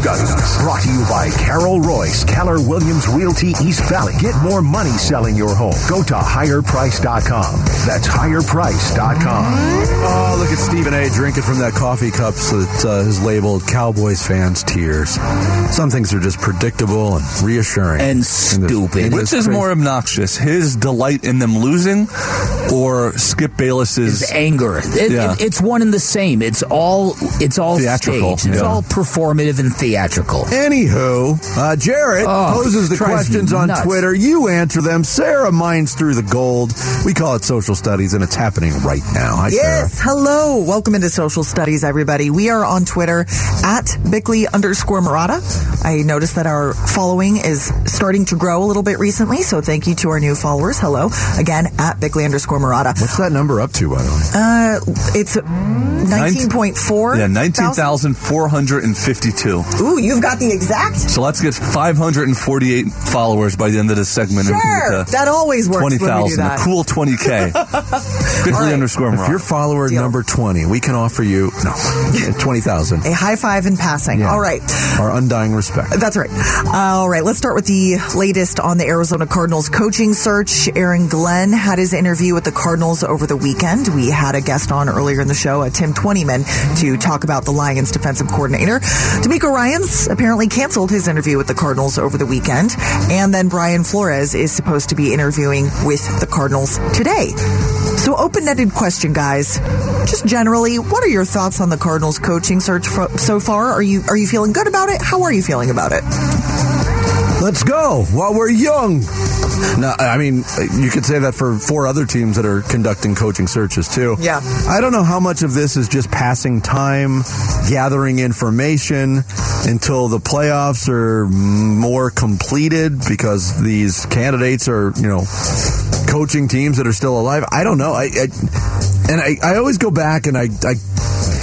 Studies. Brought to you by Carol Royce, Keller Williams Realty East Valley. Get more money selling your home. Go to higherprice.com. That's higherprice.com. Oh, look at Stephen A. drinking from that coffee cup that uh, is labeled Cowboys fans tears. Some things are just predictable and reassuring. And stupid. in Which is crazy- more obnoxious, his delight in them losing, or Skip Bayless's It's anger. It, Yeah. it- it's one and the same. It's all it's all Theatrical, staged. It's yeah. all performative and theatrical. Anywho, uh, Jarrett Oh, poses the questions on. Twitter. You answer them. Sarah mines through the gold. We call it social studies, and it's happening right now. Hi, Yes, hello. Welcome into Social Studies, everybody. We are on Twitter at Bickley underscore Marotta. I noticed that our following is starting to grow a little bit recently, so thank you to our new followers. Hello. Again, at Bickley underscore Marotta. What's that number up to, by the way? Uh, it's 19.4. yeah, nineteen thousand. thousand four hundred and fifty-two. Ooh, you've got the exact? So let's get five hundred and forty-eight followers by the end of this segment. and we can Sure. That always works Twenty when we do thousand, a cool twenty k. Bickley right. underscore If you're follower Deal. number 20, we can offer you, no, 20,000. A high five in passing. Yeah. All right. Our undying respect. That's right. All right, let's start with the latest on the Arizona Cardinals coaching search. Aaron Glenn had his interview with the Cardinals over the weekend. We had a guest on earlier in the show, uh, Tim Twentyman, to talk about the Lions defensive coordinator. DeMeco Ryans apparently canceled his interview with the Cardinals over the weekend. And then Brian Flores is supposed to be interviewing with the Cardinals today. So, open-ended question, guys. Just generally, what are your thoughts on the Cardinals coaching search so far? Are you are you feeling good about it? How are you feeling about it? Let's go while we're young. No, I mean, you could say that for four other teams that are conducting coaching searches too. Yeah. I don't know how much of this is just passing time, gathering information until the playoffs are more completed because these candidates are, you know, coaching teams that are still alive. I don't know. I, I and I, I always go back and I, I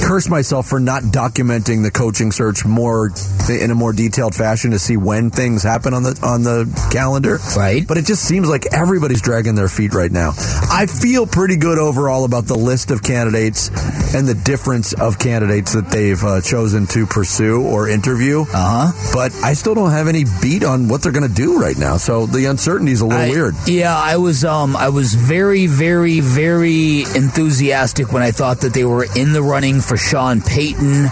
curse myself for not documenting the coaching search more in a more detailed fashion to see when things happen on the on the calendar. Right. But it just seems like everybody's dragging their feet right now. I feel pretty good overall about the list of candidates and the difference of candidates that they've uh, chosen to pursue or interview. Uh huh. But I still don't have any beat on what they're going to do right now. So the uncertainty is a little I- weird. Yeah, I was um I was very very very enthusiastic when I thought that they were in the running for Sean Payton.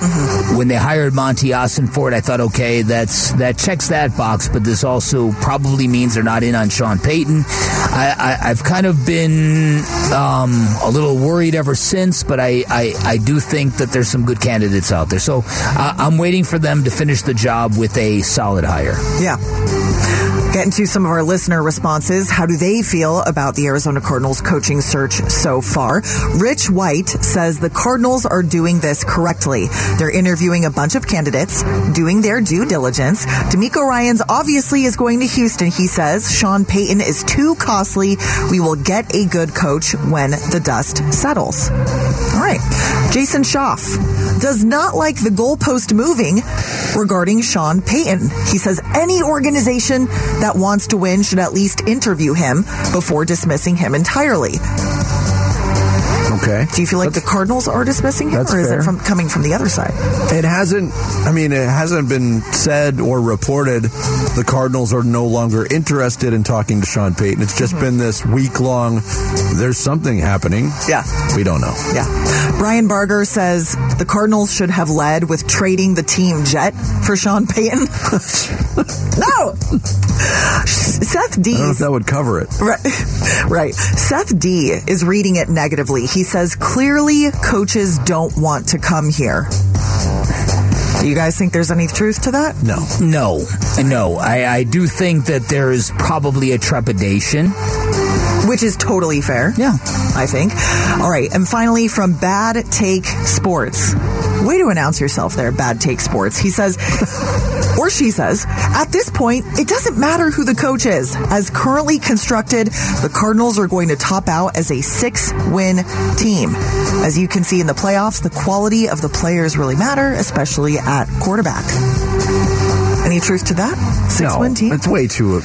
When they hired Monti Ossenfort for it, I thought, okay, that's that checks that box, but this also probably means they're not in on Sean Payton. I, I I've kind of been um a little worried ever since, but I I, I do think that there's some good candidates out there. So I, I'm waiting for them to finish the job with a solid hire. Yeah. Getting to some of our listener responses. How do they feel about the Arizona Cardinals coaching search so far? Rich White says the Cardinals are doing this correctly. They're interviewing a bunch of candidates, doing their due diligence. DeMeco Ryans obviously is going to Houston, he says. Sean Payton is too costly. We will get a good coach when the dust settles. All right. Jason Schaff does not like the goalpost moving regarding Sean Payton. He says any organization that wants to win should at least interview him before dismissing him entirely. Okay. Do you feel like the Cardinals are dismissing him, or is fair. it from coming from the other side? It hasn't. I mean, it hasn't been said or reported. The Cardinals are no longer interested in talking to Sean Payton. It's just mm-hmm. been this week long. There's something happening. Yeah. We don't know. Yeah. Brian Barger says the Cardinals should have led with trading the team jet for Sean Payton. no! Seth D. I don't know if that would cover it. Right. right. Seth D is reading it negatively. He says clearly coaches don't want to come here. Do you guys think there's any truth to that? No. No, no. I, I do think that there is probably a trepidation. Which is totally fair. Yeah. I think. All right. And finally, from Bad Take Sports. Way to announce yourself there, Bad Take Sports. He says, or she says, at this point, it doesn't matter who the coach is. As currently constructed, the Cardinals are going to top out as a six win team. As you can see in the playoffs, the quality of the players really matter, especially at quarterback. Any truth to that? Six no, win team? It's way too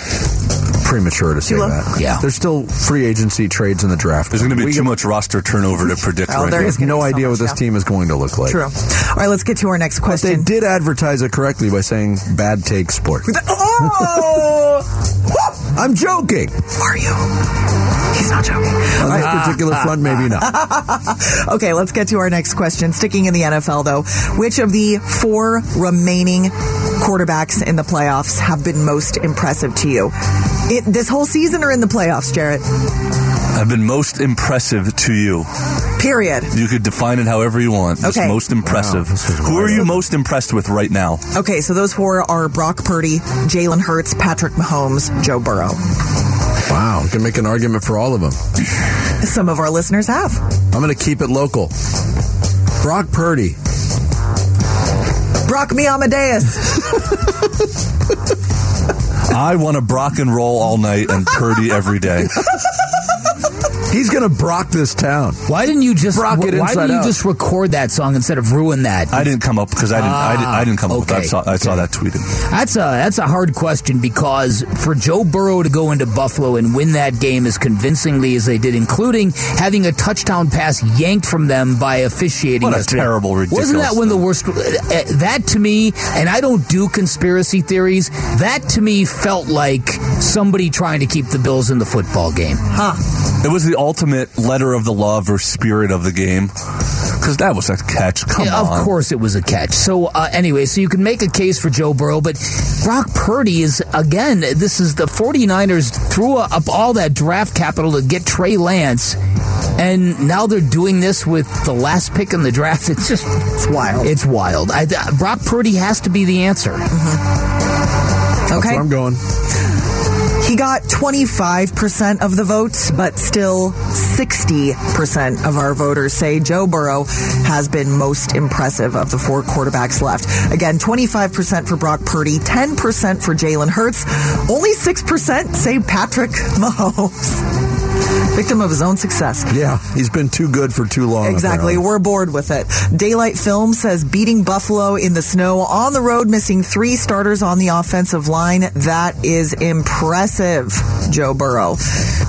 premature to say Too low? that. Yeah. There's still free agency trades in the draft. There's going to be We too got- much roster turnover to predict Oh, right there now. is gonna no so idea much, what this yeah. team is going to look like. True. All right, let's get to our next But they did advertise it correctly by saying bad take sport. Oh! I'm joking. Are you? He's not joking. On this ah. particular front, maybe not. Okay, let's get to our next question. Sticking in the NFL, though, which of the four remaining quarterbacks in the playoffs have been most impressive to you? It, this whole season or in the playoffs, Jarrett? I've been most impressive to you. Period. You could define it however you want. Just Okay. most impressive. Wow, Who are you most impressed with right now? Okay, so those four are Brock Purdy, Jalen Hurts, Patrick Mahomes, Joe Burrow. Wow, you can make an argument for all of them. Some of our listeners have. I'm going to keep it local. Brock Purdy. Brock me Amadeus. I want to Brock and roll all night and Purdy every day. He's going to Brock this town. Why didn't you just Brock it why didn't you out. just record that song instead of ruin that? I didn't come up because I didn't. I, didn't I didn't come up with that. I okay, saw, I saw okay. that tweeted. That's a that's a hard question because for Joe Burrow to go into Buffalo and win that game as convincingly as they did, including having a touchdown pass yanked from them by officiating. What a yesterday. terrible, ridiculous Wasn't that one of the worst? uh, That to me, and I don't do conspiracy theories. That to me felt like somebody trying to keep the Bills in the football game. Huh? It was the ultimate letter of the law versus spirit of the game. Because that was a catch. Come Yeah, on. Of course, it was a catch. So uh, anyway, so you can make a case for Joe Burrow, but Brock Purdy is again. This is the 49ers threw up all that draft capital to get Trey Lance, and now they're doing this with the last pick in the draft. It's just It's wild. it's wild. I, uh, Brock Purdy has to be the answer. That's Okay. where I'm going. He got 25% of the votes, but still 60% of our voters say Joe Burrow has been most impressive of the four quarterbacks left. Again, 25% for Brock Purdy, 10% for Jalen Hurts, only 6% say Patrick Mahomes. Victim of his own success. Yeah, he's been too good for too long. Exactly. apparently. We're bored with it. Daylight Film says beating Buffalo in the snow on the road, missing three starters on the offensive line. That is impressive, Joe Burrow.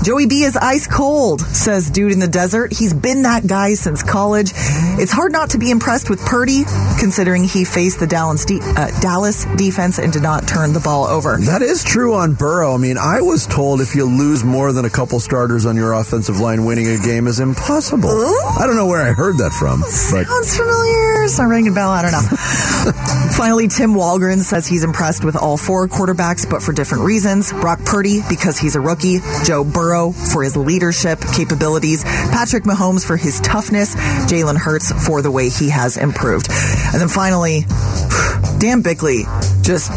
Joey B is ice cold, says Dude in the Desert. He's been that guy since college. It's hard not to be impressed with Purdy, considering he faced the Dallas, de- uh, Dallas defense and did not turn the ball over. That is true on Burrow. I mean, I was told if you lose more than a couple starters on your offensive line, winning a game is impossible. I don't know where I heard that from, but Sounds familiar. It's not ringing a bell. I don't know. Finally, Tim Walgren says he's impressed with all four quarterbacks, but for different reasons. Brock Purdy, because he's a rookie. Joe Burrow, for his leadership capabilities. Patrick Mahomes, for his toughness. Jalen Hurts, for the way he has improved. And then finally, Dan Bickley just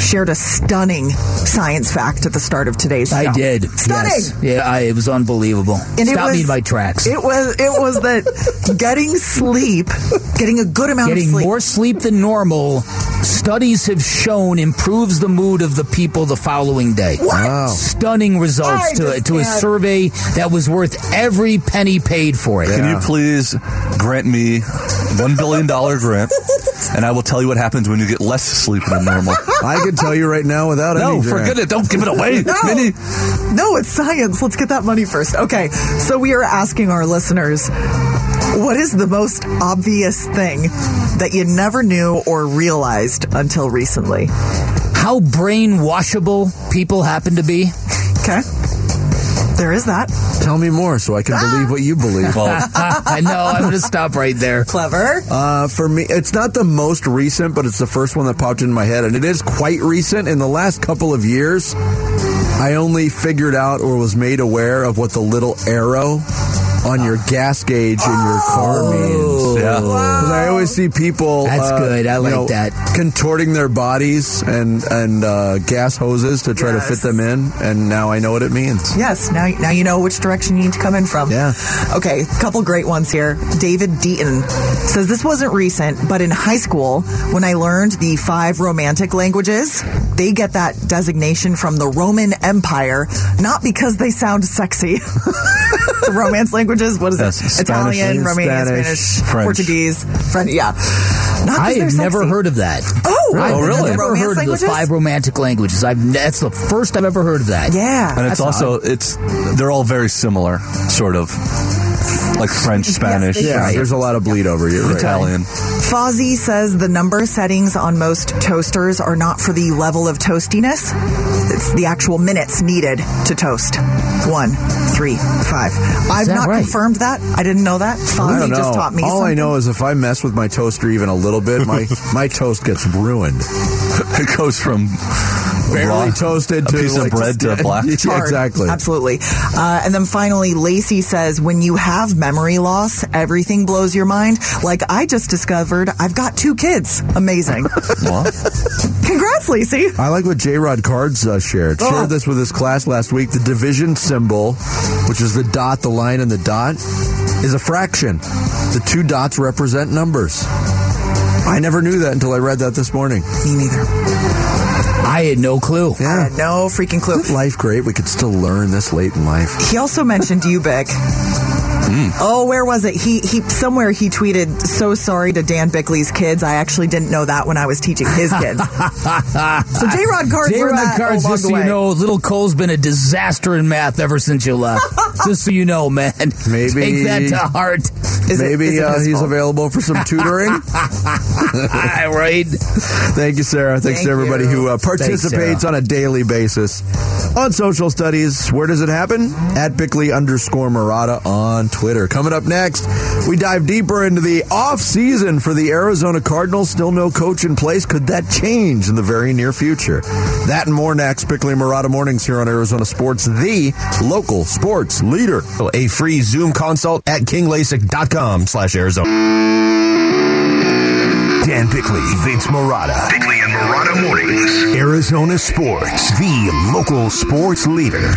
shared a stunning science fact at the start of today's show. I did. Stunning. Yes. Yeah, I, it was unbelievable. And Stop it was, me in my tracks. It was it was that getting sleep, getting a good amount Getting of sleep. more sleep than normal, studies have shown improves the mood of the people the following day. Wow. Stunning results I to, just to a survey that was worth every penny paid for it. Can Yeah. you please grant me one billion dollar grant, and I will tell you what happens when you get less sleep than normal. I can tell you right now without No, any forget it. Don't give it away, No. Minnie. No, it's science. Let's get that money first. Okay, so we are asking our listeners, what is the most obvious thing that you never knew or realized until recently? How brainwashable people happen to be. Okay, there is that. Tell me more so I can believe what you believe. Well, I know, I'm going to stop right there. Clever. Uh, for me, it's not the most recent, but it's the first one that popped in my head, and it is quite recent. In the last couple of years, I only figured out or was made aware of what the little arrow on your gas gauge in your car means. yeah. I always see people. That's uh, good. I you like know, that. Contorting their bodies and and uh, gas hoses to try Yes. to fit them in, and now I know what it means. Yes, now now you know which direction you need to come in from. Yeah. Okay, a couple great ones here. David Deaton says this wasn't recent, but in high school, when I learned the five romantic languages, they get that designation from the Roman Empire, not because they sound sexy. the romance languages, what is it? Spanish, Italian, Romanian, Spanish, Spanish, French. Portuguese, French. Yeah. I have never sexy. heard of that. Oh, I've Oh, really? never Romance heard of the five romantic languages. I've that's the first I've ever heard of that. Yeah. And it's also it's they're all very similar, sort of like French, Spanish, they- Yeah, Right. there's a lot of bleed over. You're right. Italian. Fozzie says the number settings on most toasters are not for the level of toastiness. It's the actual minutes needed to toast. One, three, five. I've not right? confirmed that. I didn't know that. I Fozzie just taught me All I know is if I mess with my toaster even a little bit, my my toast gets ruined. It goes from Barely raw- toasted a to piece like, of bread to black. Yeah, Hard. exactly. Absolutely. Uh, and then finally, Lacey says, when you have memory loss, everything blows your mind. Like I just discovered, I've got two kids. Amazing. What? Congrats, Lacey. I like what J Rod Cards uh, shared. Oh. Shared this with his class last week. The division symbol, which is the dot, the line, and the dot, is a fraction. The two dots represent numbers. I never knew that until I read that this morning. Me neither. I had no clue. I had no freaking clue. Isn't life great? We could still learn this late in life. He also mentioned you, Ubik. Hmm. Oh, where was it? He he somewhere he tweeted, "So sorry to Dan Bickley's kids. I actually didn't know that when I was teaching his kids." so J Rod cards J Rod cards, just so you know, little Cole's been a disaster in math ever since you left. just so you know, man. Maybe- Take that to heart. Is Maybe it uh, he's fault? available for some tutoring. right? Thank you, Sarah. Thanks Thank to everybody you. who uh, participates Sarah. on a daily basis on social studies. Where does it happen? At Bickley underscore Marotta on Twitter. Coming up next, we dive deeper into the off season for the Arizona Cardinals. Still no coach in place. Could that change in the very near future? That and more next. Bickley Marotta mornings here on Arizona Sports, the local sports leader. A free Zoom consult at kinglasik.com slash Arizona. Dan Bickley, Vince Marotta. Bickley and Marotta Mornings. Arizona Sports, the local sports leader.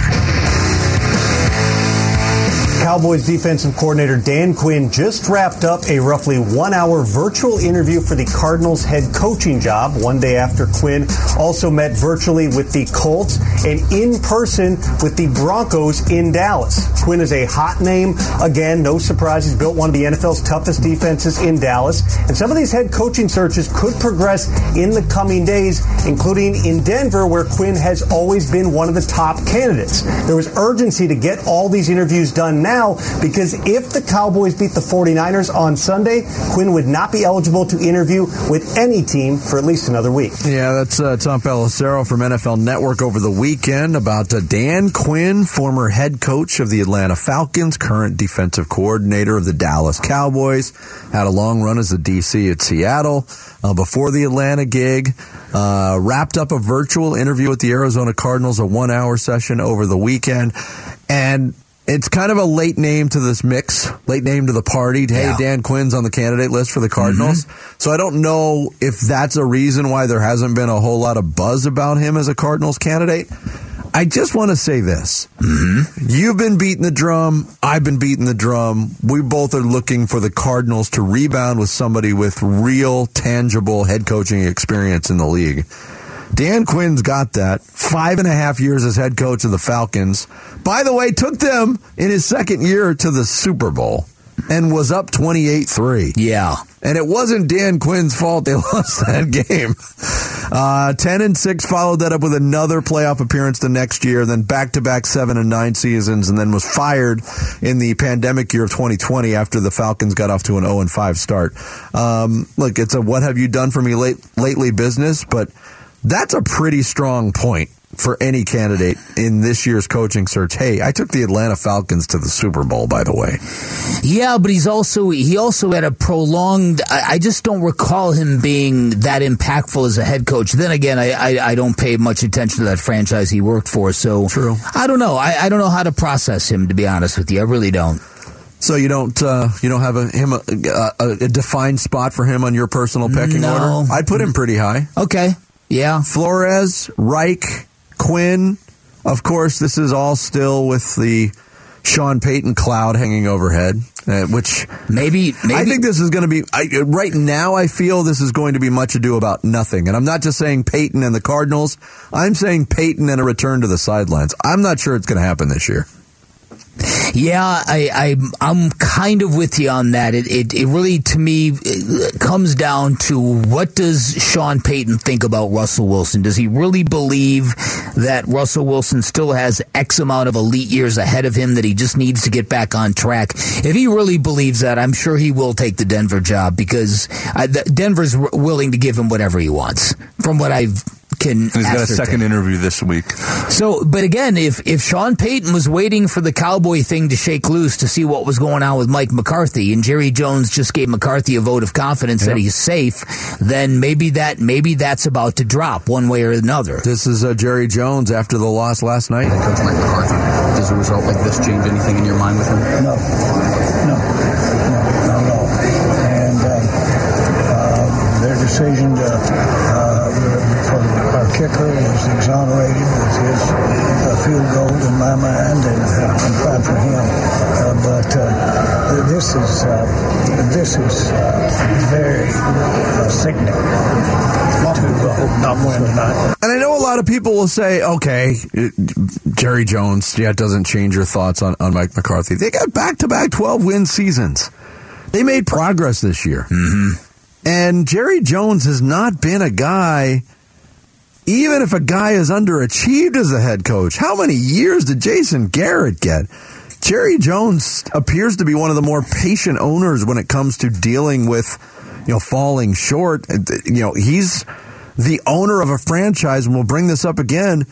Cowboys defensive coordinator Dan Quinn just wrapped up a roughly one hour virtual interview for the Cardinals head coaching job one day after Quinn also met virtually with the Colts and in person with the Broncos in Dallas. Quinn is a hot name. Again, no surprise, he's built one of the NFL's toughest defenses in Dallas. And some of these head coaching searches could progress in the coming days, including in Denver, where Quinn has always been one of the top candidates. There was urgency to get all these interviews done now because if the Cowboys beat the 49ers on Sunday, Quinn would not be eligible to interview with any team for at least another week. Yeah, that's uh, Tom Pelissero from NFL Network over the weekend about uh, Dan Quinn, former head coach of the Atlanta Falcons, current defensive coordinator of the Dallas Cowboys, had a long run as a DC at Seattle uh, before the Atlanta gig. Uh, wrapped up a virtual interview with the Arizona Cardinals, a one-hour session over the weekend, and it's kind of a late name to this mix, late name to the party. Hey, Yeah. Dan Quinn's on the candidate list for the Cardinals. Mm-hmm. So I don't know if that's a reason why there hasn't been a whole lot of buzz about him as a Cardinals candidate. I just want to say this. Mm-hmm. You've been beating the drum. I've been beating the drum. We both are looking for the Cardinals to rebound with somebody with real, tangible head coaching experience in the league. Dan Quinn's got that. Five and a half years as head coach of the Falcons. By the way, took them in his second year to the Super Bowl and was up 28 3. Yeah. And it wasn't Dan Quinn's fault they lost that game. Uh, 10 and 6 followed that up with another playoff appearance the next year, then back to back 7 and 9 seasons, and then was fired in the pandemic year of 2020 after the Falcons got off to an 0 and 5 start. Um, look, it's a what have you done for me late, lately business, but that's a pretty strong point for any candidate in this year's coaching search. Hey, I took the Atlanta Falcons to the Super Bowl, by the way. Yeah, but he's also he also had a prolonged. I, I just don't recall him being that impactful as a head coach. Then again, I, I I don't pay much attention to that franchise he worked for. So True. I don't know. I, I don't know how to process him. To be honest with you, I really don't. So you don't uh, you don't have a, him a, a, a defined spot for him on your personal pecking No. order? I'd put him pretty high. Okay. Yeah. Flores, Reich, Quinn. Of course, this is all still with the Sean Payton cloud hanging overhead, uh, which Maybe. Maybe. I think this is going to be I, right now. I feel this is going to be much ado about nothing, and I'm not just saying Payton and the Cardinals. I'm saying Payton and a return to the sidelines. I'm not sure it's going to happen this year. Yeah, I, I I'm kind of with you on that. It, it it really to me comes down to what does Sean Payton think about Russell Wilson? Does he really believe that Russell Wilson still has X amount of elite years ahead of him that he just needs to get back on track? If he really believes that, I'm sure he will take the Denver job because uh, I, Denver's willing to give him whatever he wants. From what I've can. He's got a second interview this week. So, but again, if if Sean Payton was waiting for the cowboy thing to shake loose to see what was going on with Mike McCarthy, and Jerry Jones just gave McCarthy a vote of confidence that he's safe, then maybe that maybe that's about to drop one way or another. This is uh, Jerry Jones after the loss last night. Coach Mike McCarthy. Does a result like this change anything in your mind with him? No, no, no, not at all. And uh, uh, their decision this is uh, this is uh, very uh, sickening to uh, not win tonight. And I know a lot of people will say, okay, Jerry Jones, yeah, it doesn't change your thoughts on, on Mike McCarthy. They got back to back 12 win seasons. They made progress this year. Mm-hmm. And Jerry Jones has not been a guy, even if a guy is underachieved as a head coach. How many years did Jason Garrett get? Jerry Jones appears to be one of the more patient owners when it comes to dealing with, you know, falling short. Uh, you know, he's the owner of a franchise, and we'll bring this up again.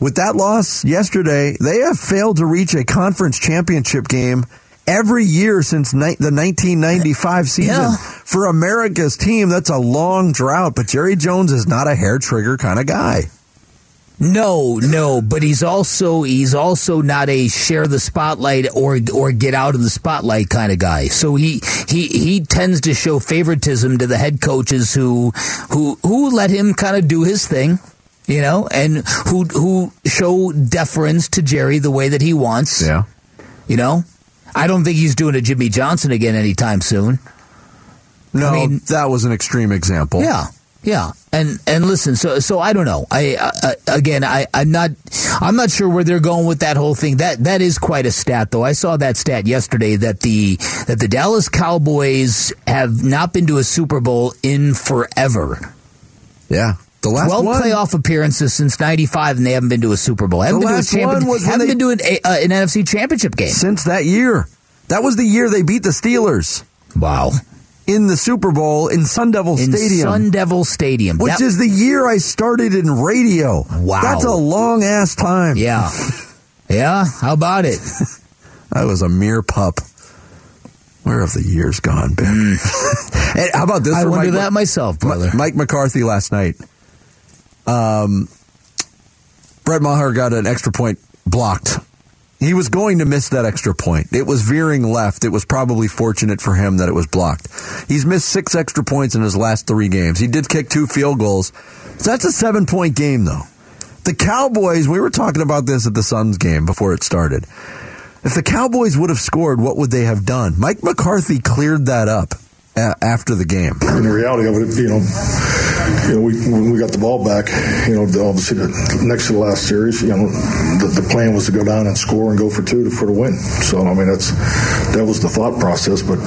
With that loss yesterday, they have failed to reach a conference championship game every year since the 1995 season. Yeah. For America's team, that's a long drought, but Jerry Jones is not a hair trigger kind of guy. No, no, but he's also he's also not a share the spotlight or or get out of the spotlight kind of guy. So he he he tends to show favoritism to the head coaches who who who let him kind of do his thing, you know, and who who show deference to Jerry the way that he wants. Yeah. You know, I don't think he's doing a Jimmy Johnson again anytime soon. No, I mean- that was an extreme example. Yeah, yeah, and and listen, so so I don't know. I uh, again, I I'm not I'm not sure where they're going with that whole thing. That that is quite a stat, though. I saw that stat yesterday that the that the Dallas Cowboys have not been to a Super Bowl in forever. Yeah. The last Twelve one. playoff appearances since '95, and they haven't been to a Super Bowl. Haven't The been last to a one was haven't they- been to an, uh, an NFC Championship game. since that year. That was the year they beat the Steelers Wow, in the Super Bowl in Sun Devil in Stadium. Sun Devil Stadium, which That- is the year I started in radio. Wow. That's a long ass time. yeah, yeah. How about it? I was a mere pup. Where have the years gone, Ben? Hey, how about this? I wonder Mike, that myself, brother. Mike McCarthy last night. Um, Brett Maher got an extra point blocked. He was going to miss that extra point. It was veering left. It was probably fortunate for him that it was blocked. He's missed six extra points in his last three games. He did kick two field goals. So that's a seven point game, though. The Cowboys, we were talking about this at the Suns game before it started. If the Cowboys would have scored, what would they have done? Mike McCarthy cleared that up after the game. in the reality of it, you know, you know, we when we got the ball back, you know, obviously the, next to the last series, you know, the, the plan was to go down and score and go for two to, for the win. So I mean, that's that was the thought process, but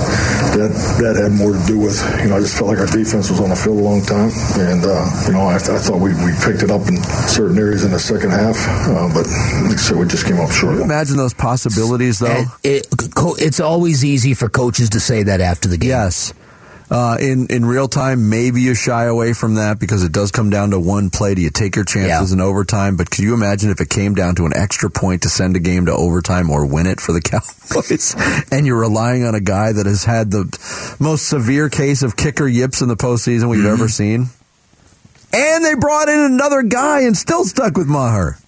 that that had more to do with, you know, I just felt like our defense was on the field a long time, and uh, you know, I, I thought we, we picked it up in certain areas in the second half, uh, but like I said, we just came up short. Imagine those possibilities, though. And it, it's always easy for coaches to say that after the game. Yes. Uh, in in real time, maybe you shy away from that because it does come down to one play. Do you take your chances Yeah. in overtime? But could you imagine if it came down to an extra point to send a game to overtime or win it for the Cowboys, and you're relying on a guy that has had the most severe case of kicker yips in the postseason we've ever seen? And they brought in another guy and still stuck with Maher.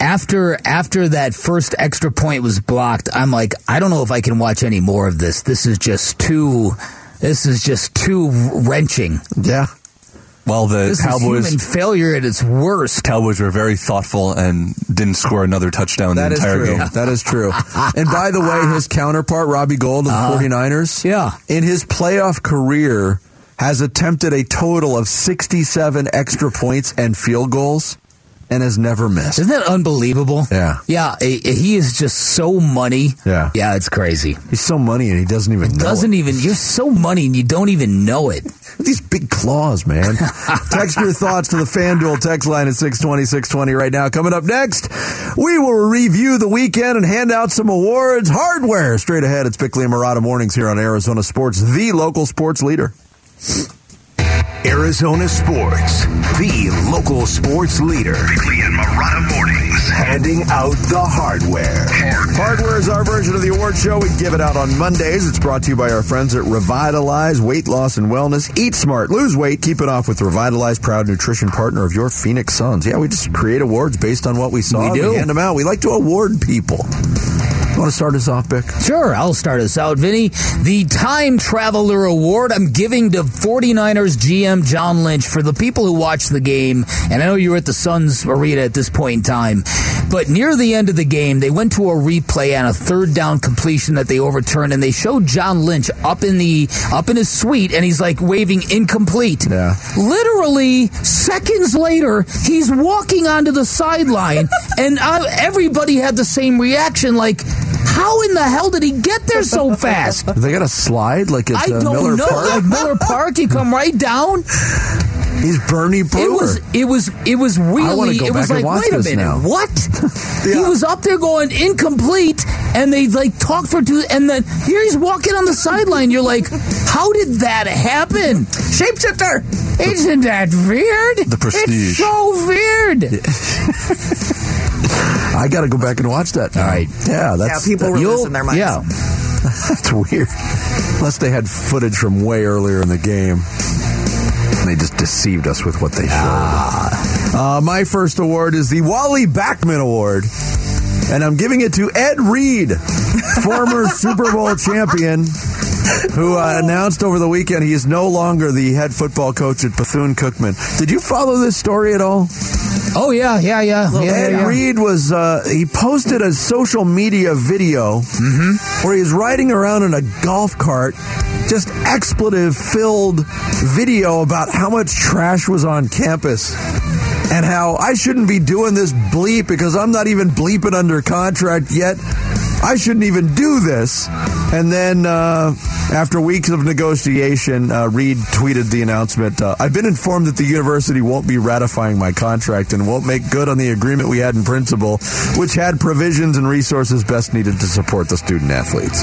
After after that first extra point was blocked, I'm like, I don't know if I can watch any more of this. This is just too. This is just too wrenching. Yeah. Well, the This is Cowboys human failure at its worst. Cowboys were very thoughtful and didn't score another touchdown That the entire true. game. That is true. and by the way, his counterpart, Robbie Gould of the uh-huh. 49ers, Yeah. in his playoff career, has attempted a total of 67 extra points and field goals. And has never missed. Isn't that unbelievable? Yeah. Yeah, he is just so money. Yeah. Yeah, it's crazy. He's so money and he doesn't even know. He doesn't even, you're so money and you don't even know it. These big claws, man. text your thoughts to the FanDuel text line at 620, 620 right now. Coming up next, we will review the weekend and hand out some awards. Hardware straight ahead. It's Bickley and Marotta Mornings here on Arizona Sports, the local sports leader. Arizona Sports, the local sports leader. Bickley and Marotta Mornings, handing out the hardware. Hardware is our version of the award show. We give it out on Mondays. It's brought to you by our friends at Revitalize Weight Loss and Wellness. Eat smart, lose weight, keep it off with Revitalize, proud nutrition partner of your Phoenix Suns. Yeah, we just create awards based on what we saw. We do. hand them out. We like to award people. You want to start us off, Bick? Sure, I'll start us out, Vinny. The Time Traveler Award I'm giving to 49ers GM John Lynch for the people who watched the game. And I know you were at the Suns Arena at this point in time. But near the end of the game, they went to a replay on a third down completion that they overturned, and they showed John Lynch up in the up in his suite, and he's like waving incomplete. Yeah. Literally seconds later, he's walking onto the sideline, and uh, everybody had the same reaction, like. How in the hell did he get there so fast? They got a slide like at I uh, don't Miller know. Park. Like Miller Park, you come right down. He's Bernie Brewer. It was it was it was really wanna go it was back and like wait a minute now. what he was up there going incomplete and they like talked for two and then here he's walking on the sideline you're like how did that happen Shapeshifter. isn't that weird The prestige. it's so weird I got to go back and watch that. Now. All right. Yeah, Yeah, that's people were You'll- losing their minds. yeah That's weird. Unless they had footage from way earlier in the game. And they just deceived us with what they showed. Uh, my first award is the Wally Backman Award. And I'm giving it to Ed Reed, former Super Bowl champion, who uh, announced over the weekend he is no longer the head football coach at Bethune Cookman. Did you follow this story at all? oh yeah yeah yeah yeah, Ed yeah. Reed was uh, he posted a social media video where he was riding around in a golf cart, just expletive filled video about how much trash was on campus. And how I shouldn't be doing this bleep because I'm not even bleeping under contract yet. I shouldn't even do this. And then, uh, after weeks of negotiation, uh, Reed tweeted the announcement uh, I've been informed that the university won't be ratifying my contract and won't make good on the agreement we had in principle, which had provisions and resources best needed to support the student athletes.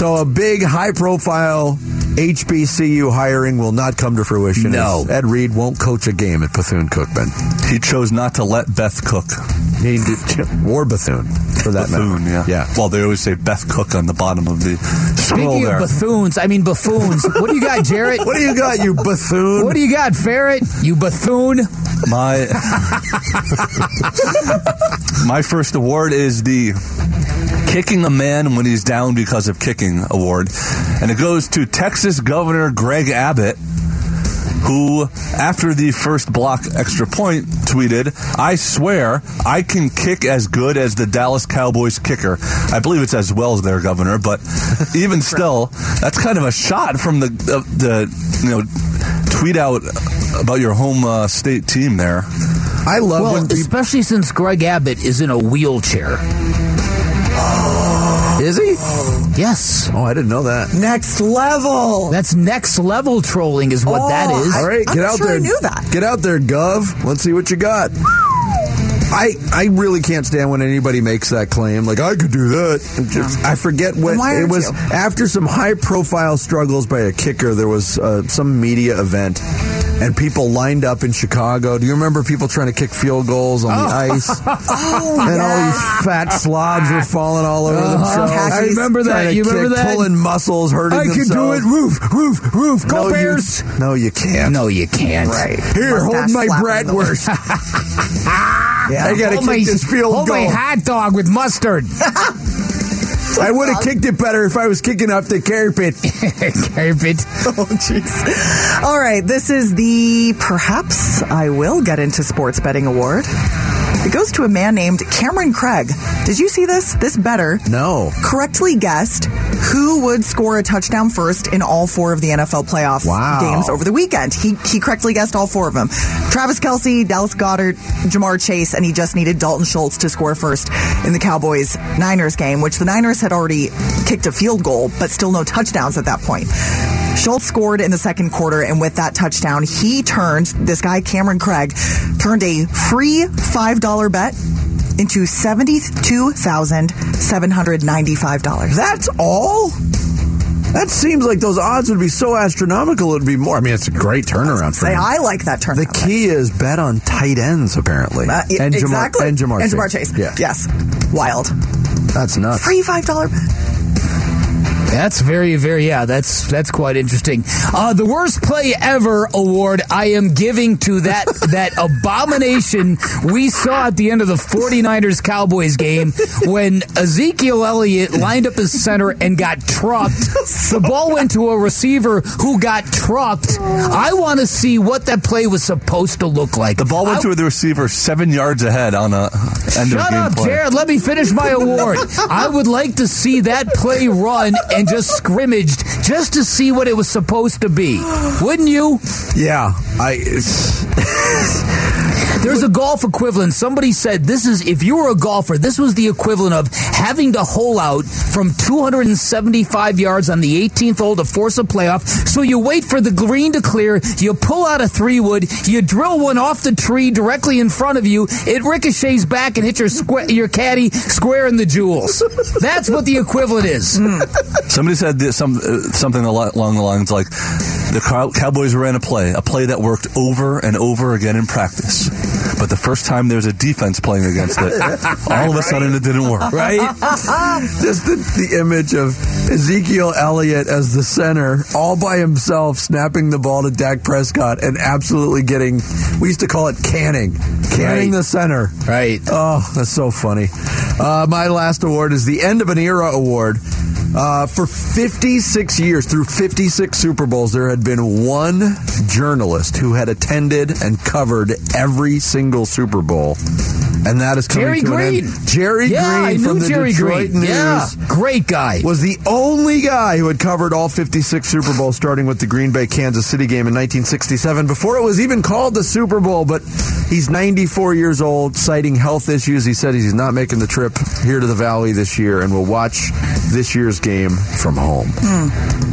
So, a big, high profile HBCU hiring will not come to fruition. No. Ed Reed won't coach a game at Bethune Cookman. He chose not to let Beth cook. He did, or Bethune, for that Bethune, matter. yeah. Yeah. Well, they always say Beth Cook on the bottom of the scroll Speaking there. of buffoons, I mean buffoons. What do you got, Jarrett? What do you got, you Bethune? What do you got, Ferret? You buffoon? My my first award is the Kicking a Man When He's Down Because of Kicking award. And it goes to Texas Governor Greg Abbott, who, after the first block extra point, tweeted, I swear I can kick as good as the Dallas Cowboys kicker. I believe it's as well as their governor, but even still, that's kind of a shot from the, the, the you know, tweet out about your home uh, state team there. I love Well, when people. especially since Greg Abbott is in a wheelchair. Is he? Yes. Oh, I didn't know that. Next level. That's next level trolling, is what Oh, that is. All right, I'm get out sure I there. knew that. Get out there, Gov. Let's see what you got. I I really can't stand when anybody makes that claim. Like I could do that. Just- I forget what it was you? after some high profile struggles by a kicker. There was uh, some media event. And people lined up in Chicago. Do you remember people trying to kick field goals on the oh. ice? Oh, and all these fat slobs were falling all over uh-huh. themselves. I remember that. Trying to You remember kick, that? Pulling muscles, hurting I can do it. Roof, roof, roof. Go no, Bears. You, no, you can't. No, you can't. Right. Here, hold my flapping in bratwurst. yeah, I gotta kick my- this field hold goal. my hot dog with mustard. I would have kicked it better if I was kicking off the carpet. Carpet. Oh, jeez. All right, this is the perhaps I will get into sports betting award. It goes to a man named Cameron Craig. Did you see this? This better No. correctly guessed who would score a touchdown first in all four of the NFL playoff Wow. games over the weekend. He he correctly guessed all four of them. Travis Kelce, Dallas Goedert, Ja'Marr Chase, and he just needed Dalton Schultz to score first in the Cowboys Niners game, which the Niners had already kicked a field goal, but still no touchdowns at that point. Schultz scored in the second quarter, and with that touchdown, he turned this guy Cameron Craig turned a free five dollar bet into seventy two thousand seven hundred ninety five dollars. That's all? That seems like those odds would be so astronomical. It'd be more. I mean, it's a great turnaround for Say, him. I like that turnaround. The key is bet on tight ends, apparently. Uh, yeah, and Ja'Marr, exactly. and Ja'Marr and Chase. Ja'Marr Chase. Yeah, Yes. Wild. that's nuts. Free five dollar bet. That's very, very, yeah, that's that's quite interesting. Uh, the worst play ever award I am giving to that that abomination we saw at the end of the 49ers Cowboys game when Ezekiel Elliott lined up as center and got trucked. The ball went to a receiver who got trucked. I want to see what that play was supposed to look like. The ball went I- to the receiver seven yards ahead on a end of Shut game up, play. Jared. Let me finish my award. I would like to see that play run and just scrimmaged just to see what it was supposed to be. Wouldn't you? Yeah, I. It's, There's a golf equivalent. Somebody said this is if you were a golfer, this was the equivalent of having to hole out from 275 yards on the 18th hole to force a playoff. So you wait for the green to clear, you pull out a three wood, you drill one off the tree directly in front of you. It ricochets back and hits your squ- your caddy square in the jewels. That's what the equivalent is. Somebody said this, some uh, something along the lines like the Cow- Cowboys ran a play, a play that worked over and over again in practice. But the first time there was a defense playing against it, all of a sudden it didn't work. right? Just the, the image of Ezekiel Elliott as the center, all by himself, snapping the ball to Dak Prescott and absolutely getting, we used to call it canning, canning Right. the center. Right. Oh, that's so funny. Uh, my last award is the End of an Era Award. Uh, for 56 years, through 56 Super Bowls, there had been one journalist who had attended and covered every single Super Bowl. And that is coming Jerry to an end. Jerry yeah, Green I knew from the Jerry Detroit Green. News Yeah, great guy. was the only guy who had covered all 56 Super Bowls, starting with the Green Bay Kansas City game in 1967, before it was even called the Super Bowl. But he's 94 years old, citing health issues. He said he's not making the trip here to the Valley this year and will watch this year's game from home.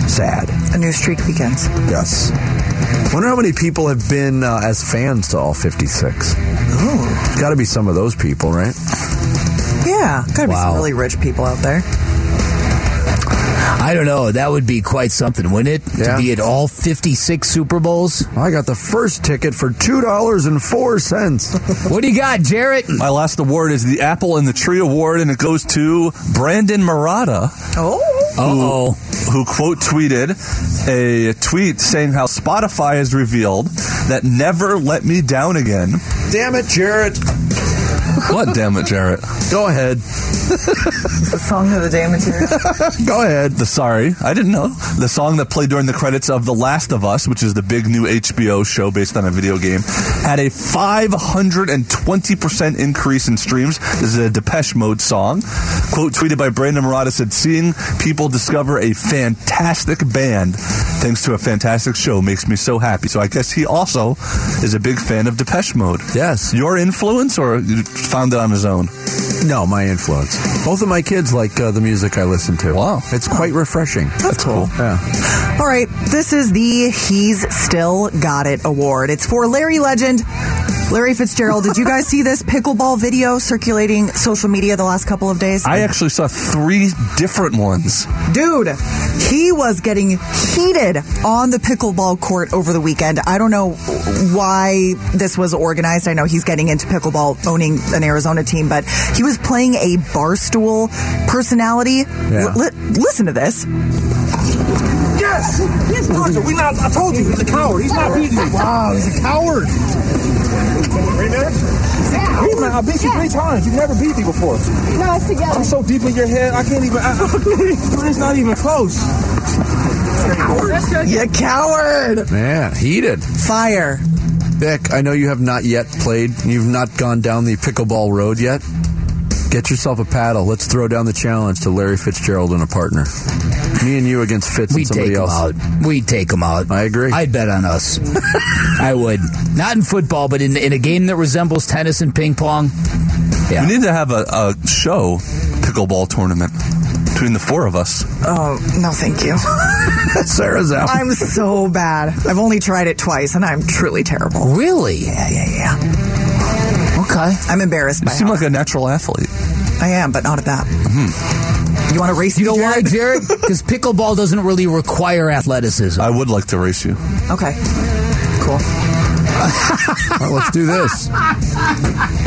Sad. A new streak begins. Yes. Wonder how many people have been uh, as fans to all 56. Ooh. Got to be some of those people, right? Yeah. Gotta be some really rich people out there. I don't know. That would be quite something, wouldn't it? Yeah. To be at all 56 Super Bowls. I got the first ticket for $2.04. What do you got, Jarrett? My last award is the Apple and the Tree Award, and it goes to Brandon Marotta. Oh. Uh-oh. Who quote tweeted a tweet saying how Spotify has revealed that Never Let Me Down Again. Damn it, Jarrett. What, damn it, Jarrett? Go ahead. It's the song of the day material. Go ahead. The sorry, I didn't know. The song that played during the credits of The Last of Us, which is the big new HBO show based on a video game, had a 520% increase in streams. This is a Depeche Mode song. Quote tweeted by Brandon Marotta said, Seeing people discover a fantastic band thanks to a fantastic show makes me so happy. So I guess he also is a big fan of Depeche Mode. Yes. Your influence or you found it on his own? No, my influence. Both of my kids like uh, the music I listen to. Wow. It's quite refreshing. That's cool. Yeah. All right, this is the He's Still Got It award. It's for Larry Legend. Larry Fitzgerald, did you guys see this pickleball video circulating social media the last couple of days? I actually saw three different ones. Dude, he was getting heated on the pickleball court over the weekend. I don't know why this was organized. I know he's getting into pickleball, owning an Arizona team, but he was playing a barstool personality. Yeah. Li- listen to this. Yes! Yes, Roger, we not, I told you, he's a coward. He's not beating me. Wow, he's a coward. Right there? He's not, I beat you three times. You've never beat me before. No, it's together. I'm so deep in your head, I can't even. I, it's not even close. You coward! Man, heated. Fire. Bick, I know you have not yet played. You've not gone down the pickleball road yet. Get yourself a paddle. Let's throw down the challenge to Larry Fitzgerald and a partner. Me and you against Fitz We and somebody take else. out. We take them out. I agree. I'd bet on us. I would. Not in football, but in, in a game that resembles tennis and ping pong. Yeah. We need to have a, a show pickleball tournament between the four of us. Oh, no, thank you. Sarah's out. I'm so bad. I've only tried it twice, and I'm truly terrible. Really? Yeah, yeah, yeah. Okay. I'm embarrassed You by seem how like a natural athlete. I am, but not at that. You want to race You me, know why, Jared? Jared? Because pickleball doesn't really require athleticism. I would like to race you. Okay. Cool. All right, let's do this.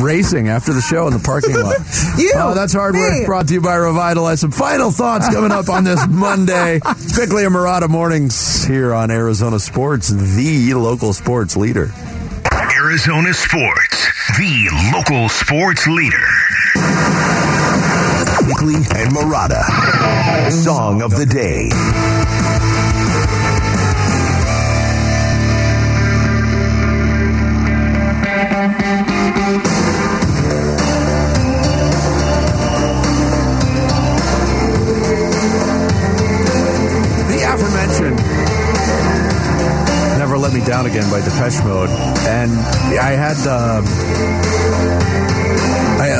Racing after the show in the parking lot. You, Oh, that's hard work. Brought to you by Revitalize. Some final thoughts coming up on this Monday. Bickley and Marotta mornings here on Arizona Sports, the local sports leader. Arizona Sports, the local sports leader. Bickley and Marotta. Song of the day. The aforementioned Never Let Me Down Again by Depeche Mode. And I had. Um,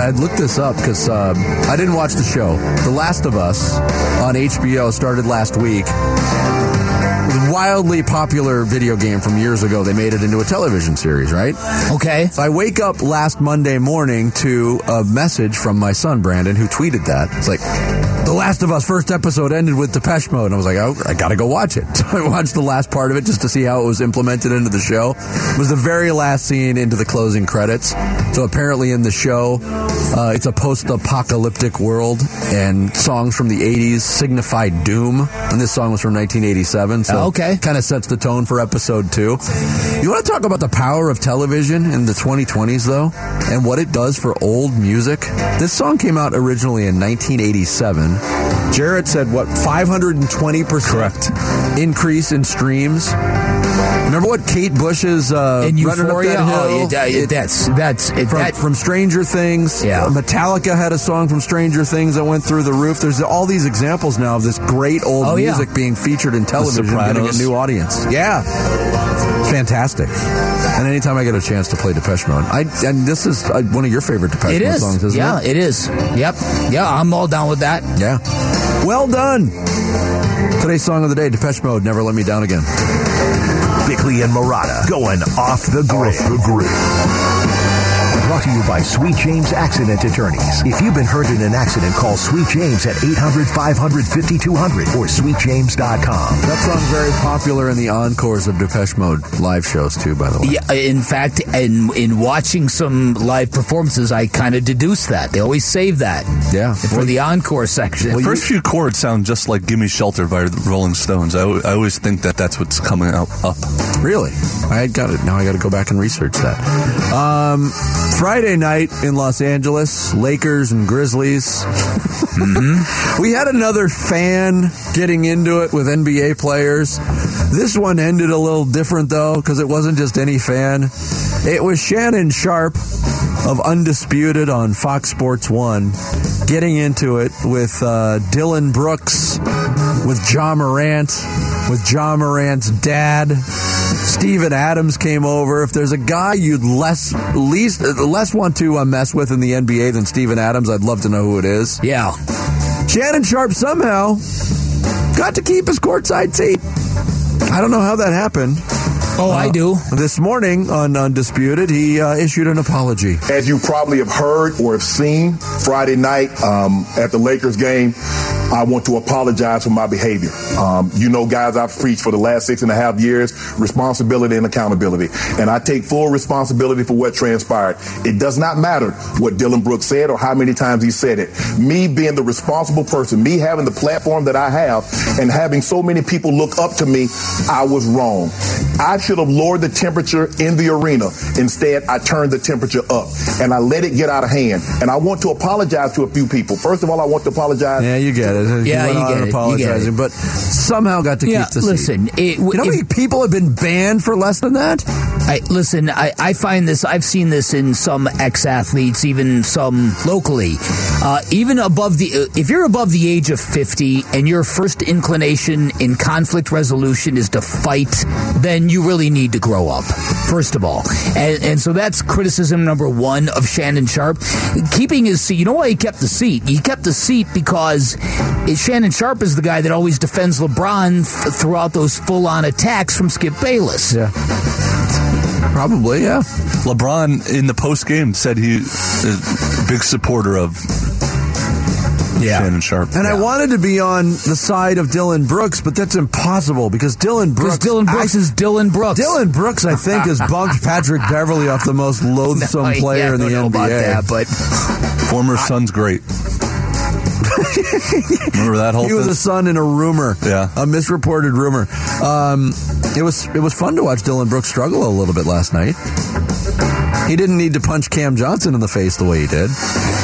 I, looked this up because um, I didn't watch the show. The Last of Us on HBO started last week. It was a wildly popular video game from years ago. They made it into a television series, right? Okay. So I wake up last Monday morning to a message from my son Brandon who tweeted that. It's like, Last of Us first episode ended with Depeche Mode. And I was like, oh, I gotta go watch it. So I watched the last part of it just to see how it was implemented into the show. It was the very last scene into the closing credits. So apparently in the show, uh, it's a post-apocalyptic world and songs from the 80s signify doom. And this song was from 1987. So Okay. kind of sets the tone for episode two. You want to talk about the power of television in the 2020s, though, and what it does for old music? This song came out originally in 1987. Jarrett said, what, 520% Correct. increase in streams? Remember what Kate Bush's uh, In running up that hill? oh, yeah, It- that's that's it, from, that, from Stranger Things. Yeah. Metallica had a song from Stranger Things that went through the roof. There's all these examples now of this great old Oh, yeah. music being featured in television, getting a new audience. Yeah. Fantastic. And anytime I get a chance to play Depeche Mode, I and this is uh, one of your favorite Depeche it Mode is. songs, isn't yeah, it? Yeah, it is. Yep. Yeah, I'm all down with that. Yeah. Well done. Today's song of the day, Depeche Mode, Never Let Me Down Again. Bickley and Marotta going off the grid. the grid. Brought to you by Sweet James Accident Attorneys. If you've been hurt in an accident, call Sweet James at 800 500 5200 or sweetjames.com. That song's very popular in the encores of Depeche Mode live shows, too, by the way. Yeah, in fact, in in watching some live performances, I kind of deduced that they always save that. Yeah. for the encore section. The first few chords sound just like "Gimme Shelter" by the Rolling Stones. I, I always think that that's what's coming out up. Really? I got it. Now I got to go back and research that. Um, Friday night in Los Angeles, Lakers and Grizzlies. Mm-hmm. We had another fan getting into it with NBA players. This one ended a little different though, because it wasn't just any fan. It was Shannon Sharpe of Undisputed on Fox Sports One getting into it with uh, Dillon Brooks, with Ja Morant, with Ja Morant's dad. Steven Adams came over. If there's a guy you'd less least less want to uh, mess with in the NBA than Steven Adams, I'd love to know who it is. yeah, Shannon Sharpe somehow got to keep his courtside seat. I don't know how that happened. oh, I do. This morning on Undisputed, he uh, issued an apology. As you probably have heard or have seen Friday night um, at the Lakers game, I want to apologize for my behavior. Um, you know, guys, I've preached for the last six and a half years responsibility and accountability. And I take full responsibility for what transpired. It does not matter what Dillon Brooks said or how many times he said it. Me being the responsible person, me having the platform that I have, and having so many people look up to me, I was wrong. I should have lowered the temperature in the arena. Instead, I turned the temperature up and I let it get out of hand. And I want to apologize to a few people. First of all, I want to apologize Yeah, you get it. It. He Yeah, went you on get and it. Apologizing, but somehow got to Yeah, keep the listen, seat. it- you know how many people have been banned for less than that? I listen. I, I find this. I've seen this in some ex-athletes, even some locally. Uh, even above the, uh, if you're above the age of fifty and your first inclination in conflict resolution is to fight, then you really need to grow up. First of all, and, and so that's criticism number one of Shannon Sharpe. Keeping his seat. You know why he kept the seat? He kept the seat because it, Shannon Sharpe is the guy that always defends LeBron th- throughout those full-on attacks from Skip Bayless. Yeah. Probably, yeah. LeBron in the post game said he is a big supporter of yeah. Shannon Sharpe. And I wanted to be on the side of Dillon Brooks, but that's impossible because Dillon Brooks. Dillon Brooks is Dillon Brooks. Dillon Brooks, I think, has bunked Patrick Beverley off the most loathsome No, player yeah, in the I don't NBA. know about that, but Former son's great. Remember that whole he was a Sun in a rumor, Yeah. a misreported rumor. Um, it was it was fun to watch Dillon Brooks struggle a little bit last night. He didn't need to punch Cam Johnson in the face the way he did,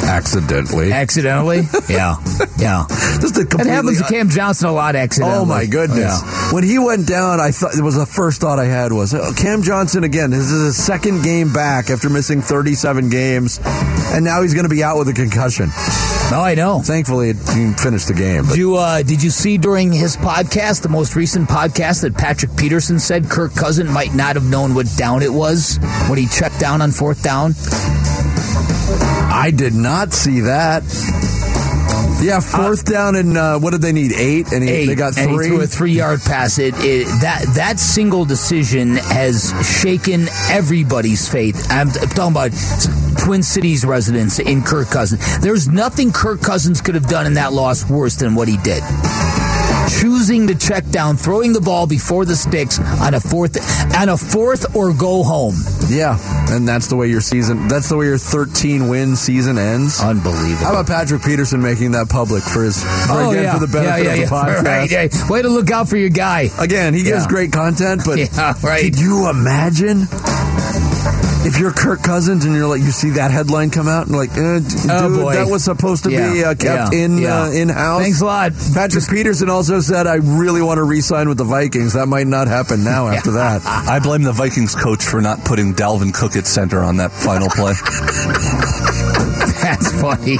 accidentally. accidentally, yeah, yeah. Just a completely happens to Cam Johnson a lot. Accidentally. Oh my goodness! Yeah. When he went down, I thought it was the first thought I had was oh, Cam Johnson again. This is his second game back after missing 37 games, and now he's going to be out with a concussion. Oh, I know. Thankfully, he finished the game. Did you uh, did you see during his podcast, the most recent podcast, that Patrick Peterson said Kirk Cousin might not have known what down it was when he checked down on fourth down? I did not see that. Yeah, fourth down and uh, what did they need? Eight, and he, Eight, they got and three. threw a three-yard pass. It, it that that single decision has shaken everybody's faith. I'm, I'm talking about Twin Cities residents in Kirk Cousins. There's nothing Kirk Cousins could have done in that loss worse than what he did. Choosing to check down, throwing the ball before the sticks on a fourth, on a fourth or go home. yeah, and that's the way your season. That's the way your 13 win season ends. Unbelievable. How about Patrick Peterson making that public for his for, oh again yeah, for the benefit yeah, yeah, of the podcast? Right, yeah. Way to look out for your guy. Again, he gives great content, but Yeah, right. could you imagine if you're Kirk Cousins and you're like you see that headline come out and like, eh, d- Oh, dude, boy. that was supposed to be uh, kept yeah, in yeah. uh, in house. Thanks a lot. Patrick Peterson also said, "I really want to re-sign with the Vikings. That might not happen now after that." I blame the Vikings coach for not putting Dalvin Cook at center on that final play. That's funny.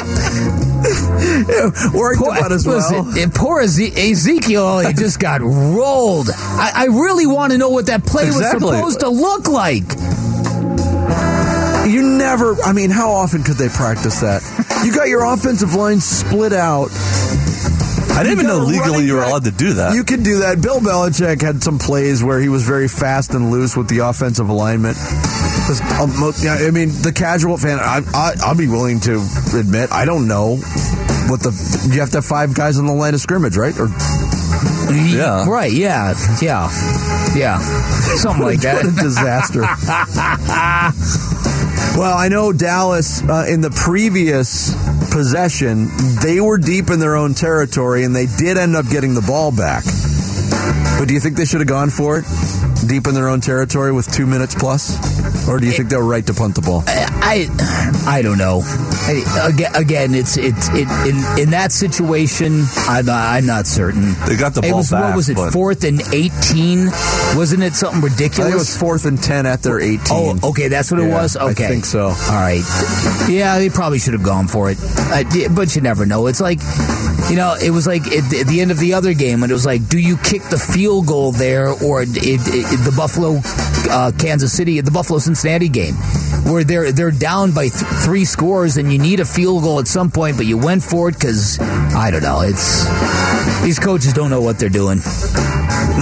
Worked Poor, about as well. listen, poor Eze- Ezekiel, he just got rolled. I, I really want to know what that play Exactly. was supposed to look like. You never. I mean, how often could they practice that? You got your offensive line split out. I didn't even know legally you were allowed to do that. You can do that. Bill Belichick had some plays where he was very fast and loose with the offensive alignment. um, yeah, I mean, the casual fan, I, I, I'll be willing to admit, I don't know what the. You have to have five guys on the line of scrimmage, right? Or Yeah. Right, yeah, yeah, yeah. Something like that. What a disaster. well, I know Dallas uh, in the previous possession, they were deep in their own territory and they did end up getting the ball back. But do you think they should have gone for it? Deep in their own territory with two minutes plus? Or do you think they were right to punt the ball? I I don't know. I, again, again, it's it's it, in in that situation. I'm not, I'm not certain. They got the It ball was, back, What was it? Fourth and eighteen? Wasn't it something I ridiculous? think it was fourth and 10 at their 18. Oh, okay, that's what it Yeah, was. I think so. All right, yeah, they probably should have gone for it, yeah, but you never know. It's like, you know, it was like at the, at the end of the other game, and it was like, do you kick the field goal there, or it, it, the Buffalo, uh, Kansas City, the Buffalo Cincinnati game, where they're they're down by th- three scores, and you need a field goal at some point, but you went for it because I don't know. It's these coaches don't know what they're doing.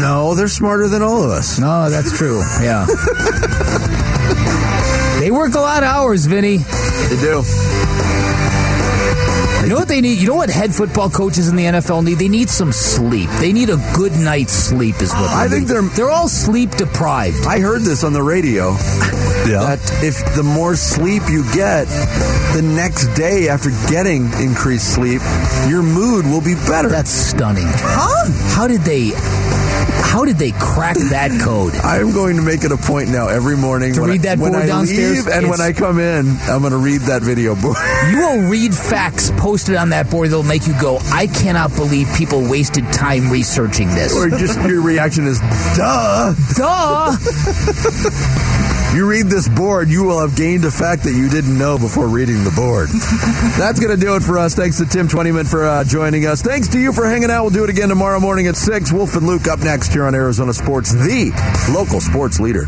No, they're smarter than all of us. No, that's true. Yeah. they work a lot of hours, Vinny. They do. You know what they need? You know what head football coaches in the NFL need? They need some sleep. They need a good night's sleep, is what they I think need. they're- they're all sleep deprived. I heard this on the radio. Yeah. That if the more sleep you get, the next day after getting increased sleep, your mood will be better. That's stunning. Huh? How did they? How did they crack that code? I'm going to make it a point now every morning To when read I, that when board I downstairs? leave and when I come in. I'm going to read that video board. You will read facts posted on that board that'll make you go, I cannot believe people wasted time researching this. or just your reaction is, duh. Duh! You read this board, you will have gained a fact that you didn't know before reading the board. That's going to do it for us. Thanks to Tim Twentyman for uh, joining us. Thanks to you for hanging out. We'll do it again tomorrow morning at 6. Wolf and Luke up next here on Arizona Sports, the local sports leader.